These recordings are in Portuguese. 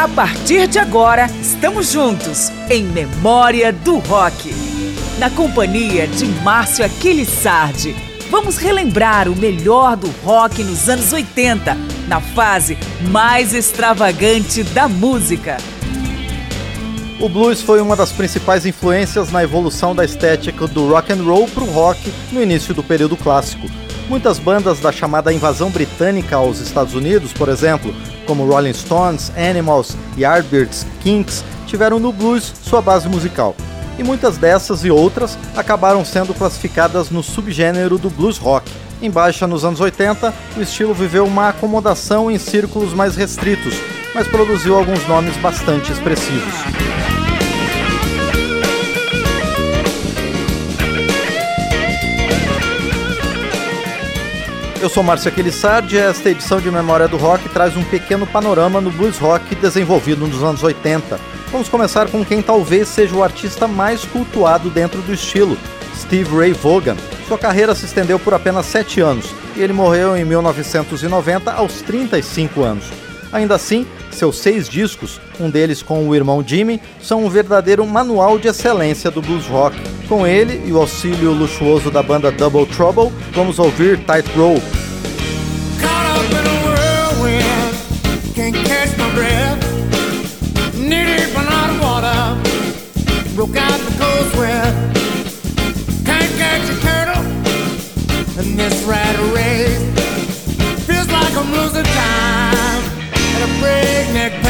A partir de agora, estamos juntos em Memória do Rock. Na companhia de Márcio Aquiles Sardi, vamos relembrar o melhor do rock nos anos 80, na fase mais extravagante da música. O blues foi uma das principais influências na evolução da estética do rock and roll para o rock no início do período clássico. Muitas bandas da chamada invasão britânica aos Estados Unidos, por exemplo, como Rolling Stones, Animals, Yardbirds, Kinks, tiveram no blues sua base musical. E muitas dessas e outras acabaram sendo classificadas no subgênero do blues rock. Em baixa nos anos 80, o estilo viveu uma acomodação em círculos mais restritos, mas produziu alguns nomes bastante expressivos. Eu sou Márcio Aquilissardi e esta edição de Memória do Rock traz um pequeno panorama no blues rock desenvolvido nos anos 80. Vamos começar com quem talvez seja o artista mais cultuado dentro do estilo, Steve Ray Vaughan. Sua carreira se estendeu por apenas 7 anos e ele morreu em 1990 aos 35 anos. Ainda assim, seus seis discos, um deles com o irmão Jimmy, são um verdadeiro manual de excelência do blues rock. Com ele e o auxílio luxuoso da banda Double Trouble, vamos ouvir Tight Rope. this rat race. Feels like I'm losing time a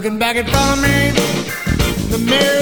Looking back in front of me, the mirror's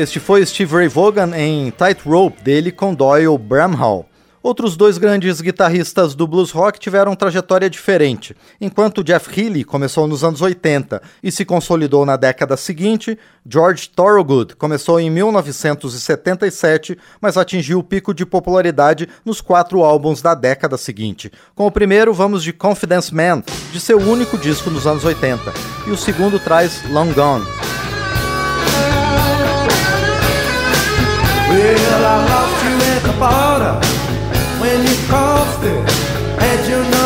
Este foi Steve Ray Vaughan em Tightrope dele com Doyle Bramhall. Outros dois grandes guitarristas do blues rock tiveram trajetória diferente. Enquanto Jeff Healey começou nos anos 80 e se consolidou na década seguinte, George Thorogood começou em 1977, mas atingiu o pico de popularidade nos quatro álbuns da década seguinte. Com o primeiro, vamos de Confidence Man, de seu único disco nos anos 80, e o segundo traz Long Gone. Well, I lost you at the border when you crossed it, Had you known?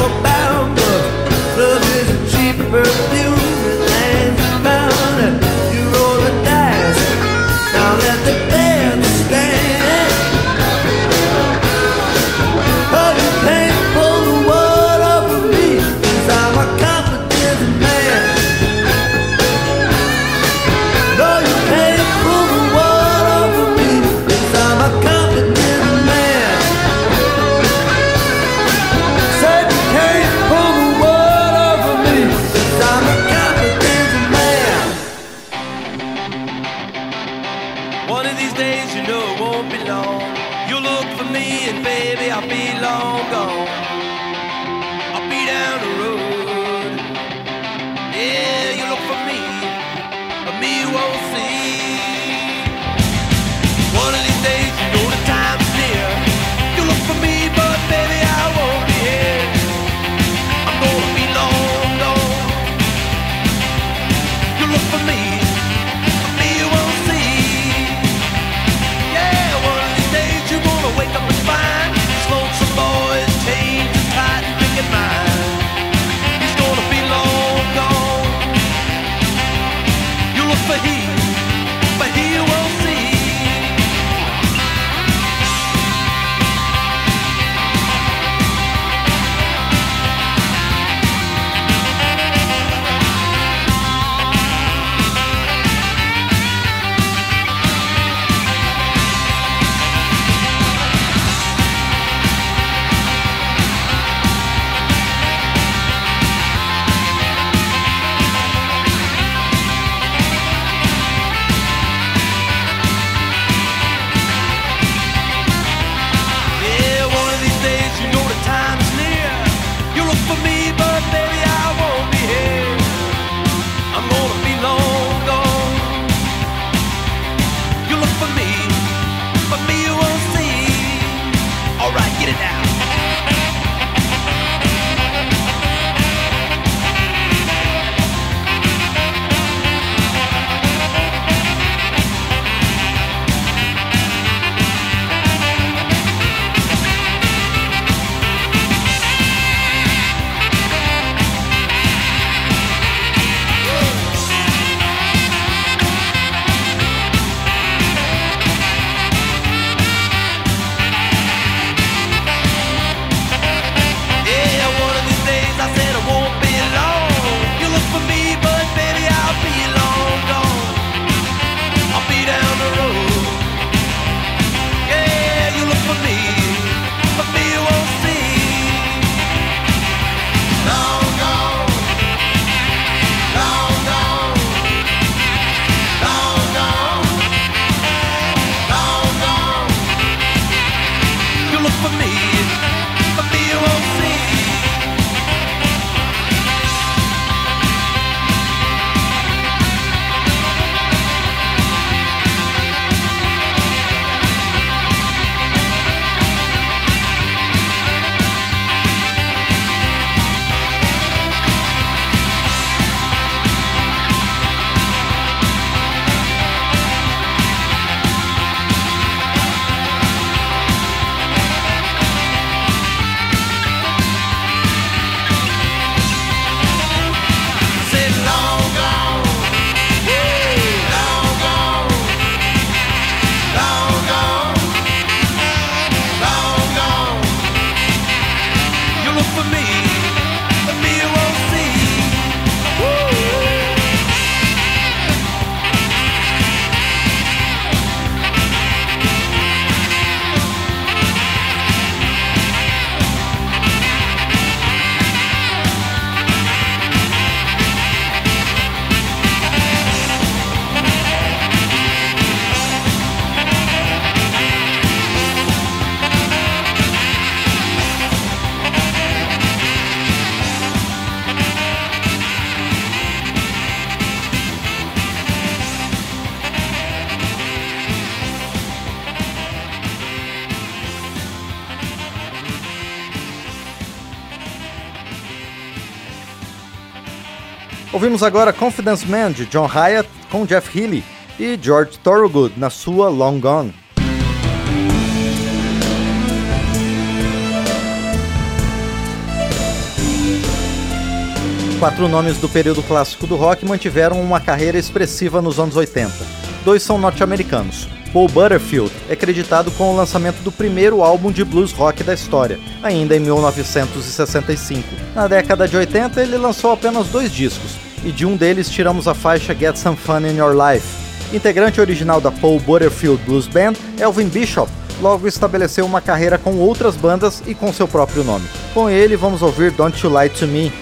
your. Ouvimos agora Confidence Man de John Hyatt com Jeff Healey e George Thorogood na sua Long Gone. Quatro nomes do período clássico do rock mantiveram uma carreira expressiva nos anos 80. Dois são norte-americanos. Paul Butterfield é creditado com o lançamento do primeiro álbum de blues rock da história, ainda em 1965. Na década de 80, ele lançou apenas dois discos, e de um deles tiramos a faixa Get Some Fun in Your Life. Integrante original da Paul Butterfield Blues Band, Elvin Bishop logo estabeleceu uma carreira com outras bandas e com seu próprio nome. Com ele, vamos ouvir Don't You Lie to Me,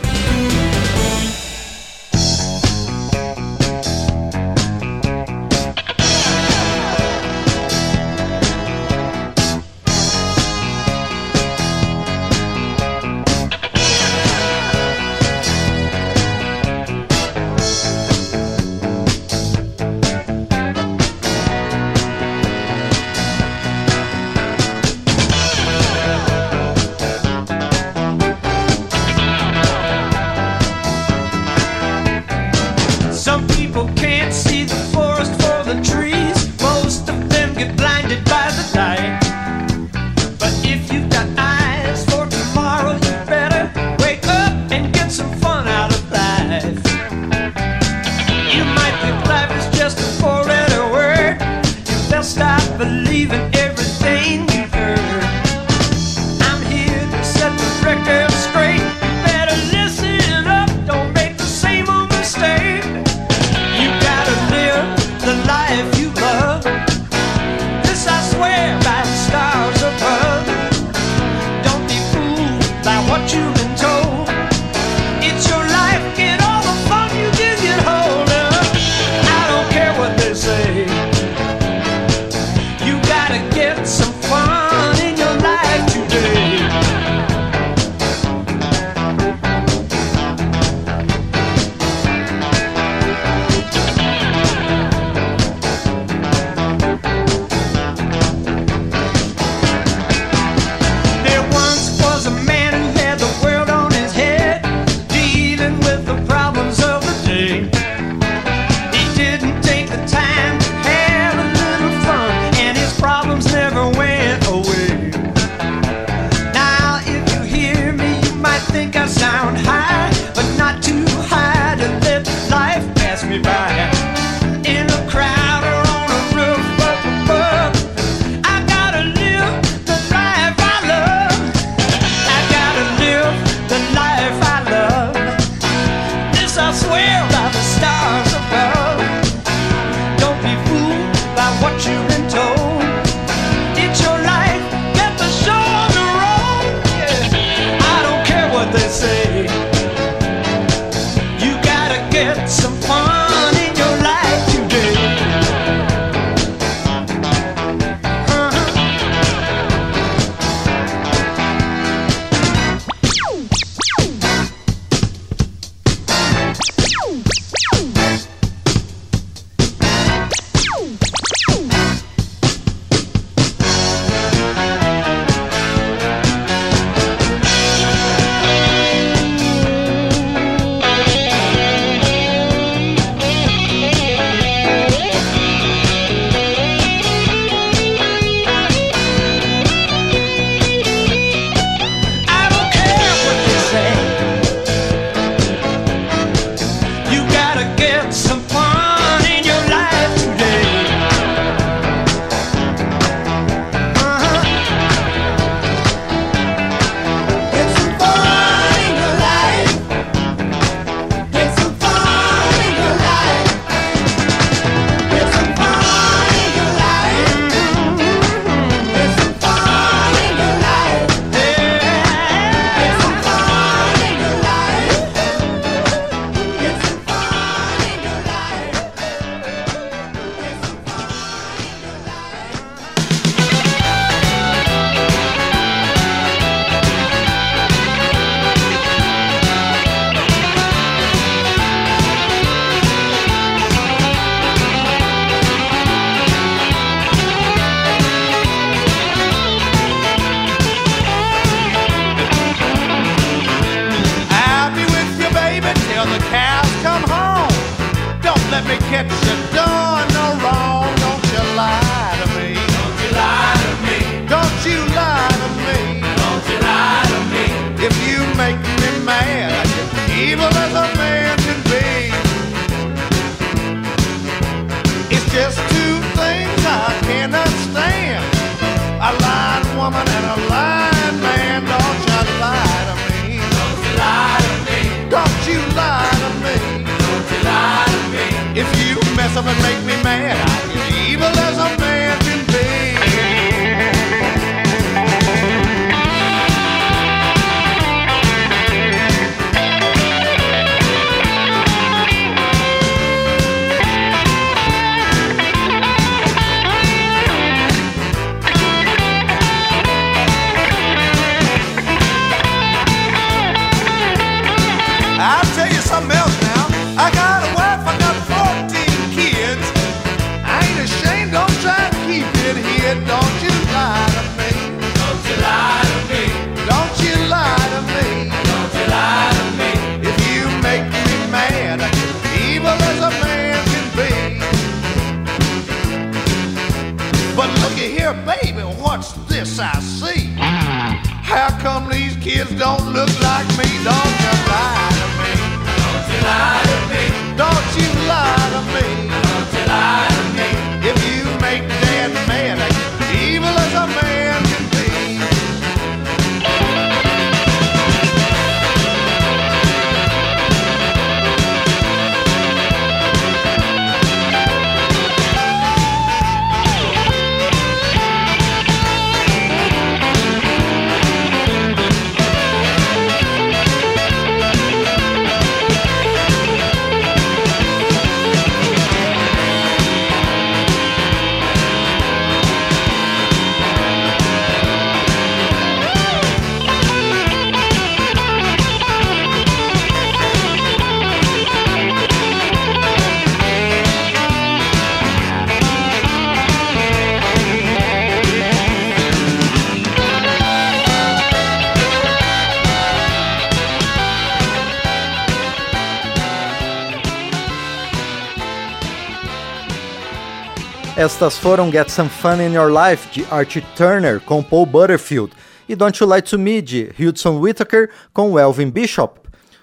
Estas foram Get Some Fun in Your Life, de Archie Turner, com Paul Butterfield, e Don't You Lie to Me, de Hudson Whittaker, com Elvin Bishop.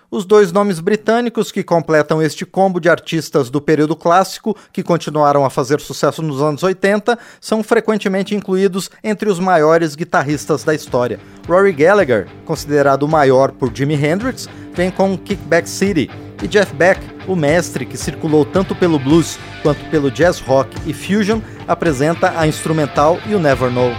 Os dois nomes britânicos que completam este combo de artistas do período clássico que continuaram a fazer sucesso nos anos 80 são frequentemente incluídos entre os maiores guitarristas da história. Rory Gallagher, considerado o maior por Jimi Hendrix, vem com Kickback City, e Jeff Beck, o mestre que circulou tanto pelo blues quanto pelo jazz rock e fusion, apresenta a instrumental You Never Know.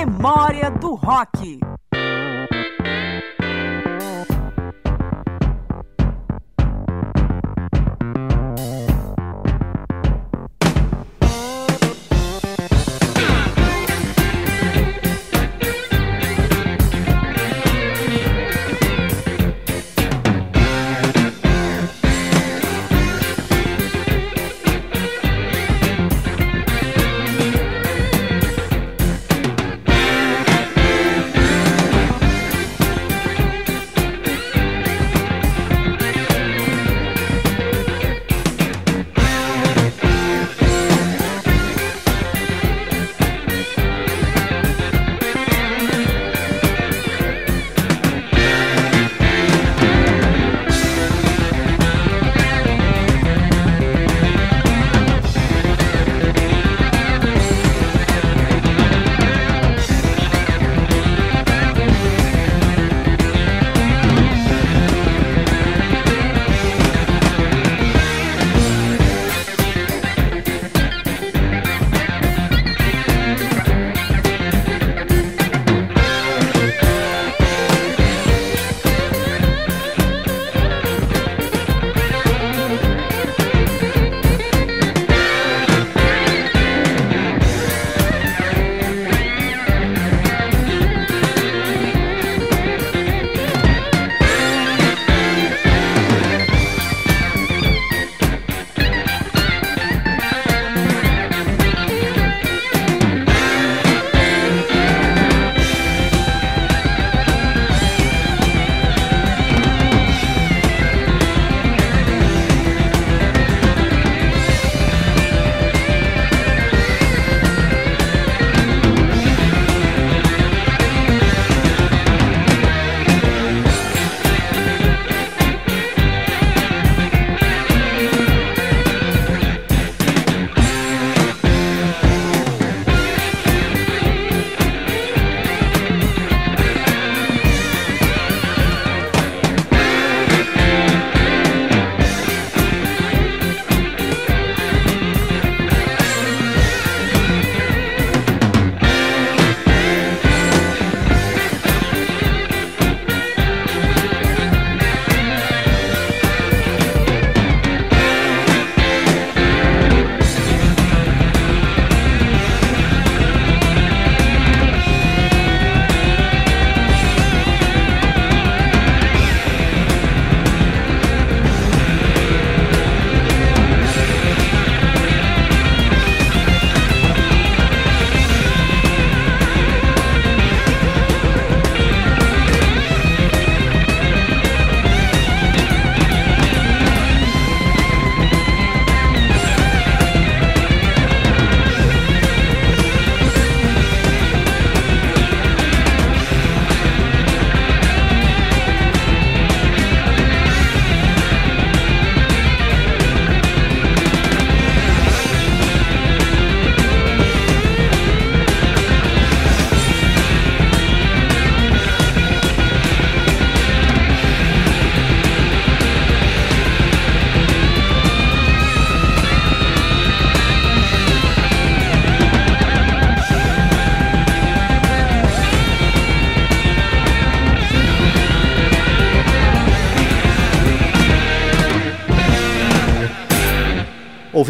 Memória do Rock.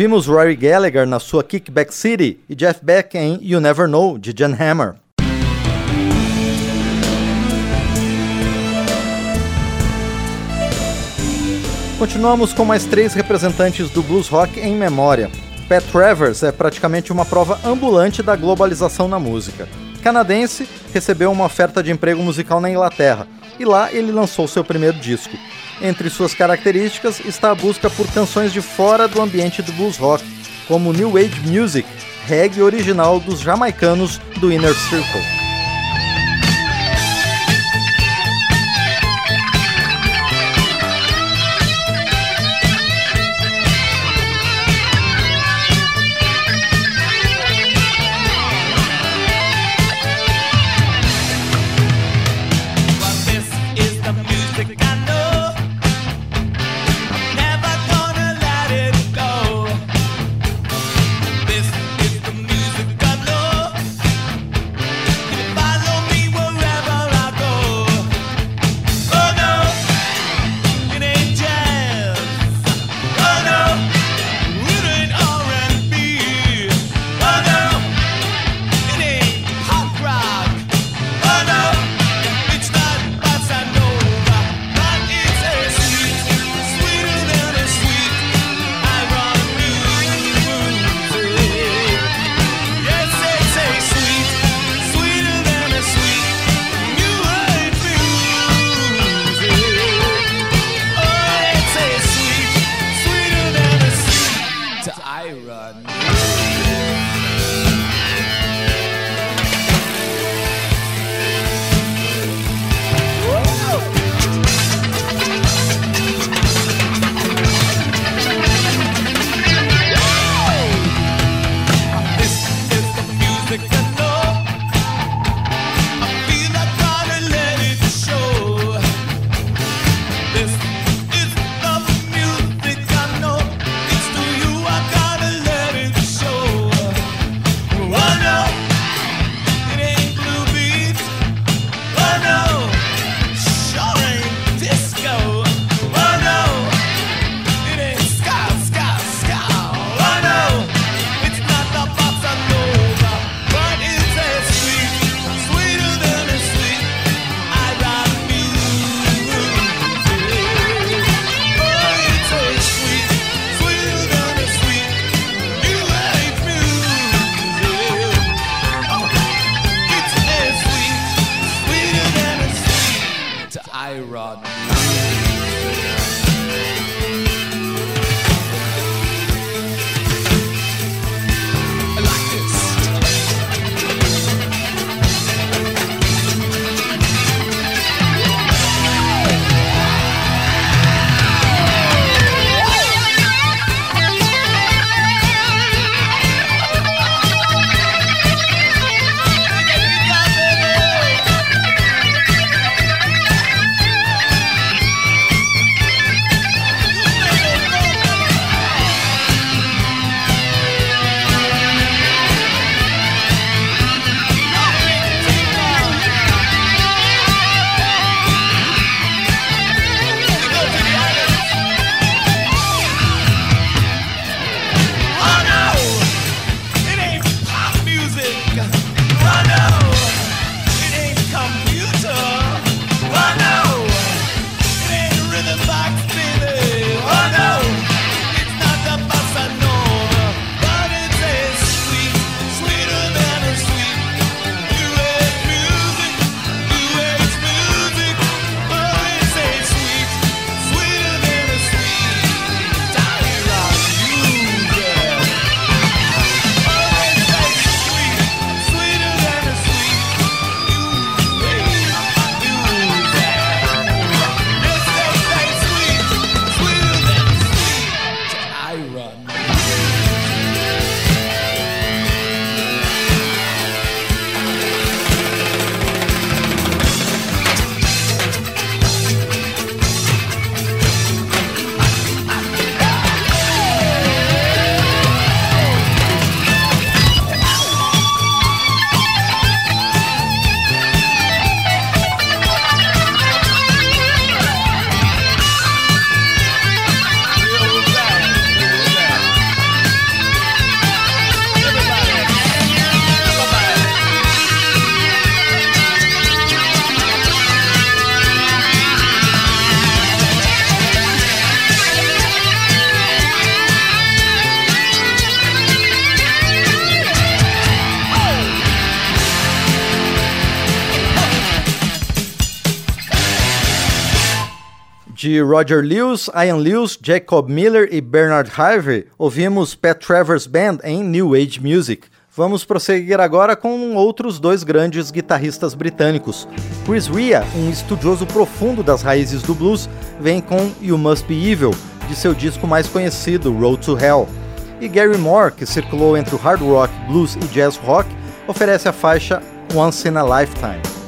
Ouvimos Rory Gallagher na sua Kickback City e Jeff Beck em You Never Know, de Jan Hammer. Continuamos com mais três representantes do blues rock em memória. Pat Travers é praticamente uma prova ambulante da globalização na música. Canadense, recebeu uma oferta de emprego musical na Inglaterra e lá ele lançou seu primeiro disco. Entre suas características está a busca por canções de fora do ambiente do blues rock, como New Age Music, reggae original dos jamaicanos do Inner Circle. De Roger Lewis, Ian Lewis, Jacob Miller e Bernard Harvey, ouvimos Pat Travers Band em New Age Music. Vamos prosseguir agora com outros dois grandes guitarristas britânicos. Chris Rea, um estudioso profundo das raízes do blues, vem com You Must Be Evil, de seu disco mais conhecido, Road to Hell. E Gary Moore, que circulou entre o hard rock, blues e jazz rock, oferece a faixa Once in a Lifetime.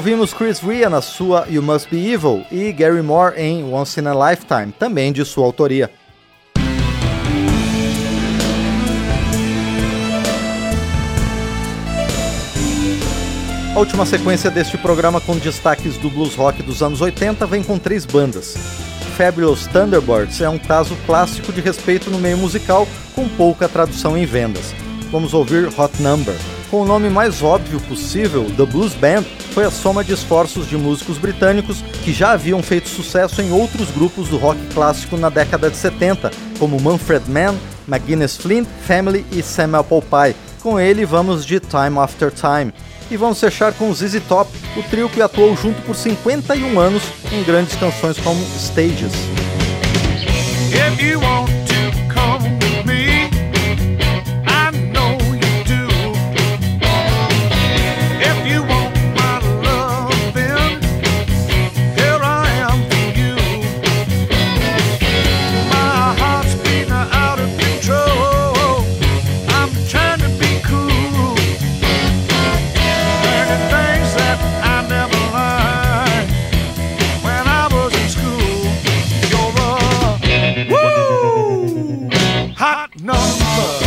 Ouvimos Chris Rea na sua You Must Be Evil e Gary Moore em Once in a Lifetime, também de sua autoria. A última sequência deste programa com destaques do blues rock dos anos 80 vem com três bandas. Fabulous Thunderbirds é um caso clássico de respeito no meio musical, com pouca tradução em vendas. Vamos ouvir Hot Number com o nome mais óbvio possível, The Blues Band, foi a soma de esforços de músicos britânicos que já haviam feito sucesso em outros grupos do rock clássico na década de 70, como Manfred Mann, McGuinness Flint, Family e Sam Appleby. Com ele vamos de Time After Time. E vamos fechar com ZZ Top, o trio que atuou junto por 51 anos em grandes canções como Stages. number.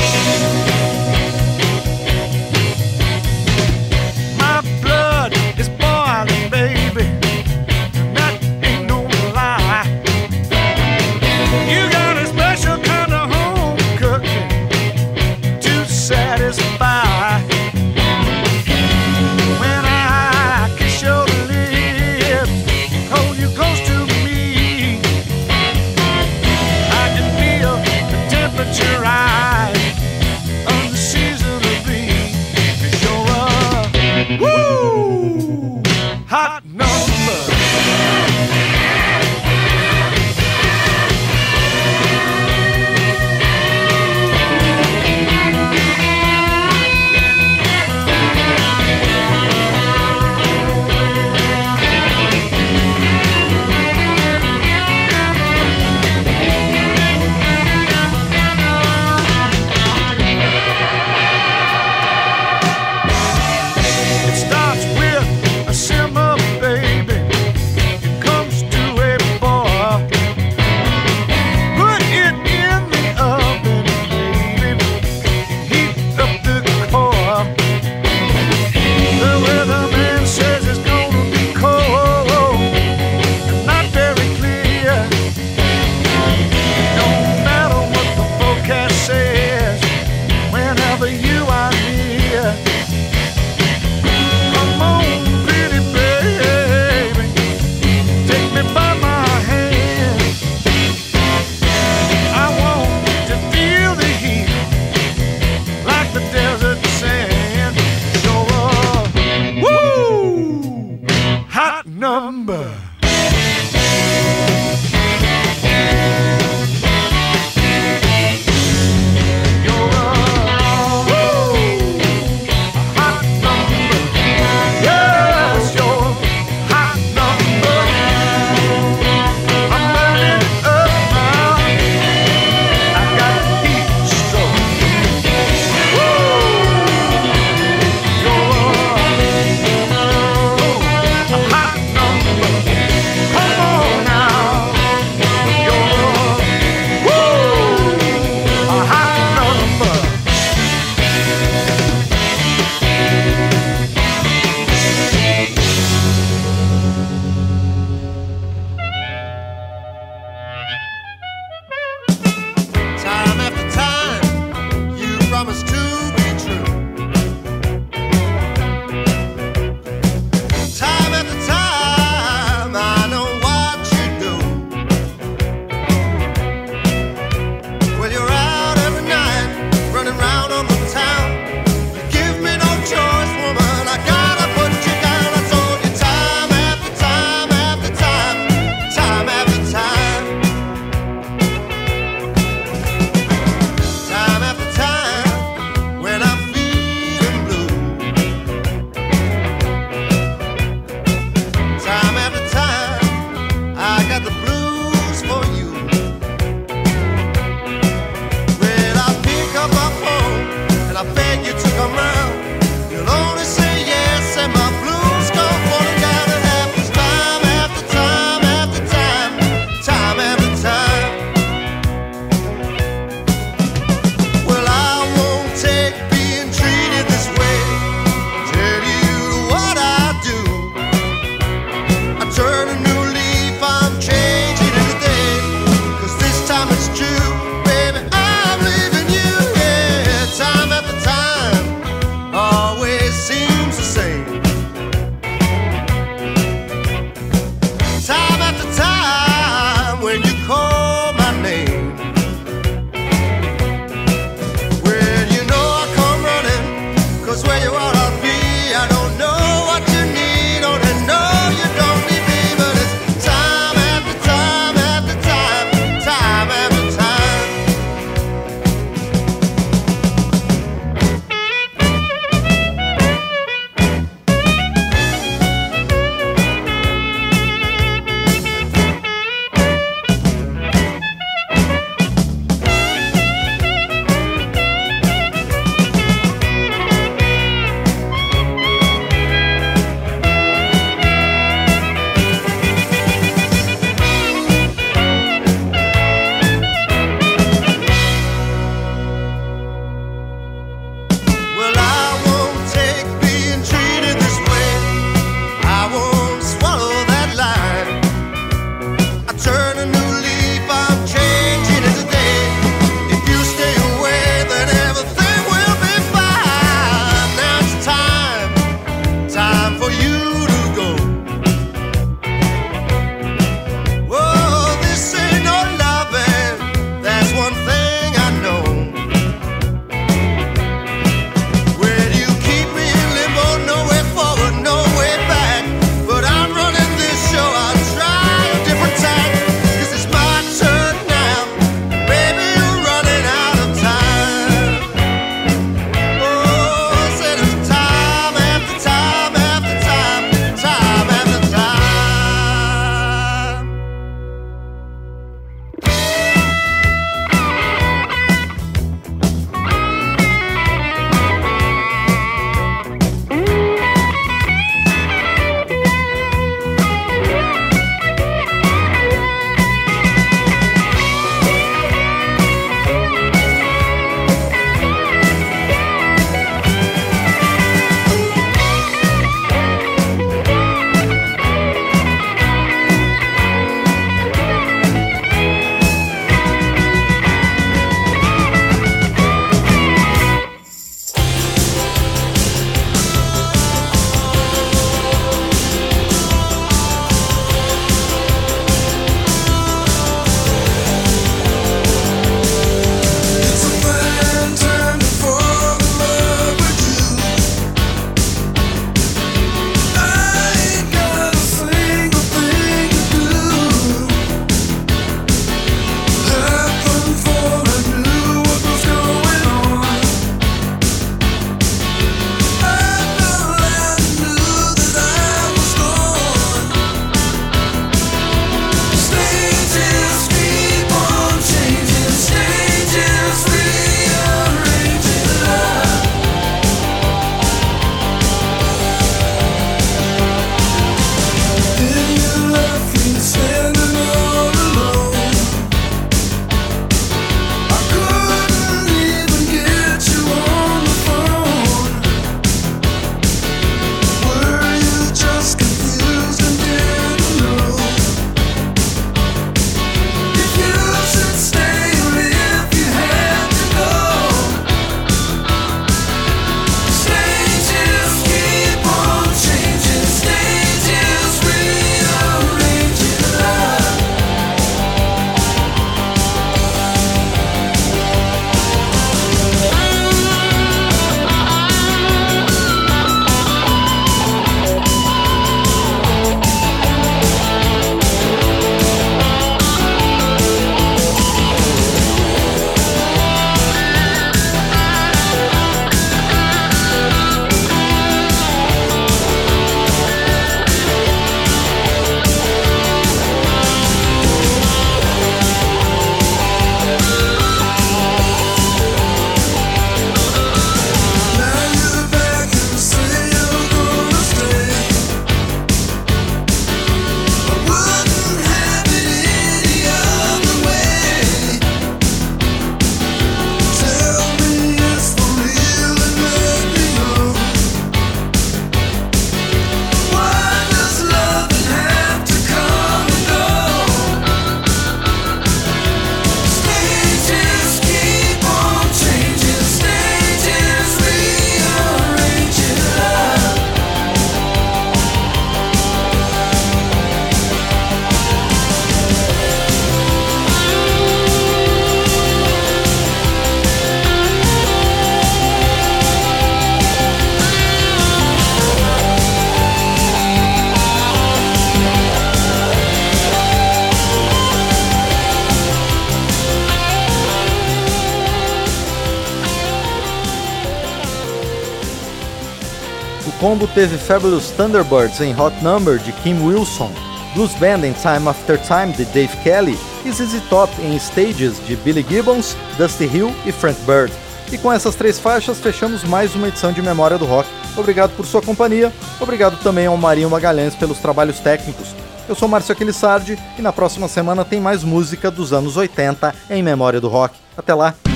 Teve Fabulous Thunderbirds em Hot Number de Kim Wilson, Blues Band em Time After Time de Dave Kelly e ZZ Top em Stages de Billy Gibbons, Dusty Hill e Frank Bird. E com essas três faixas fechamos mais uma edição de Memória do Rock. Obrigado por sua companhia, obrigado também ao Marinho Magalhães pelos trabalhos técnicos. Eu sou Márcio Aquilissardi e na próxima semana tem mais música dos anos 80 em Memória do Rock. Até lá!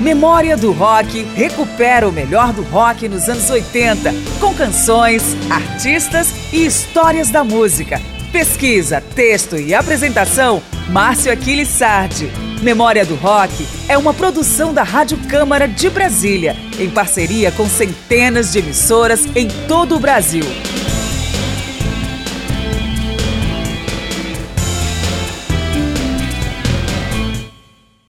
Memória do Rock recupera o melhor do rock nos anos 80, com canções, artistas e histórias da música. Pesquisa, texto e apresentação, Márcio Aquiles Sardi. Memória do Rock é uma produção da Rádio Câmara de Brasília, em parceria com centenas de emissoras em todo o Brasil.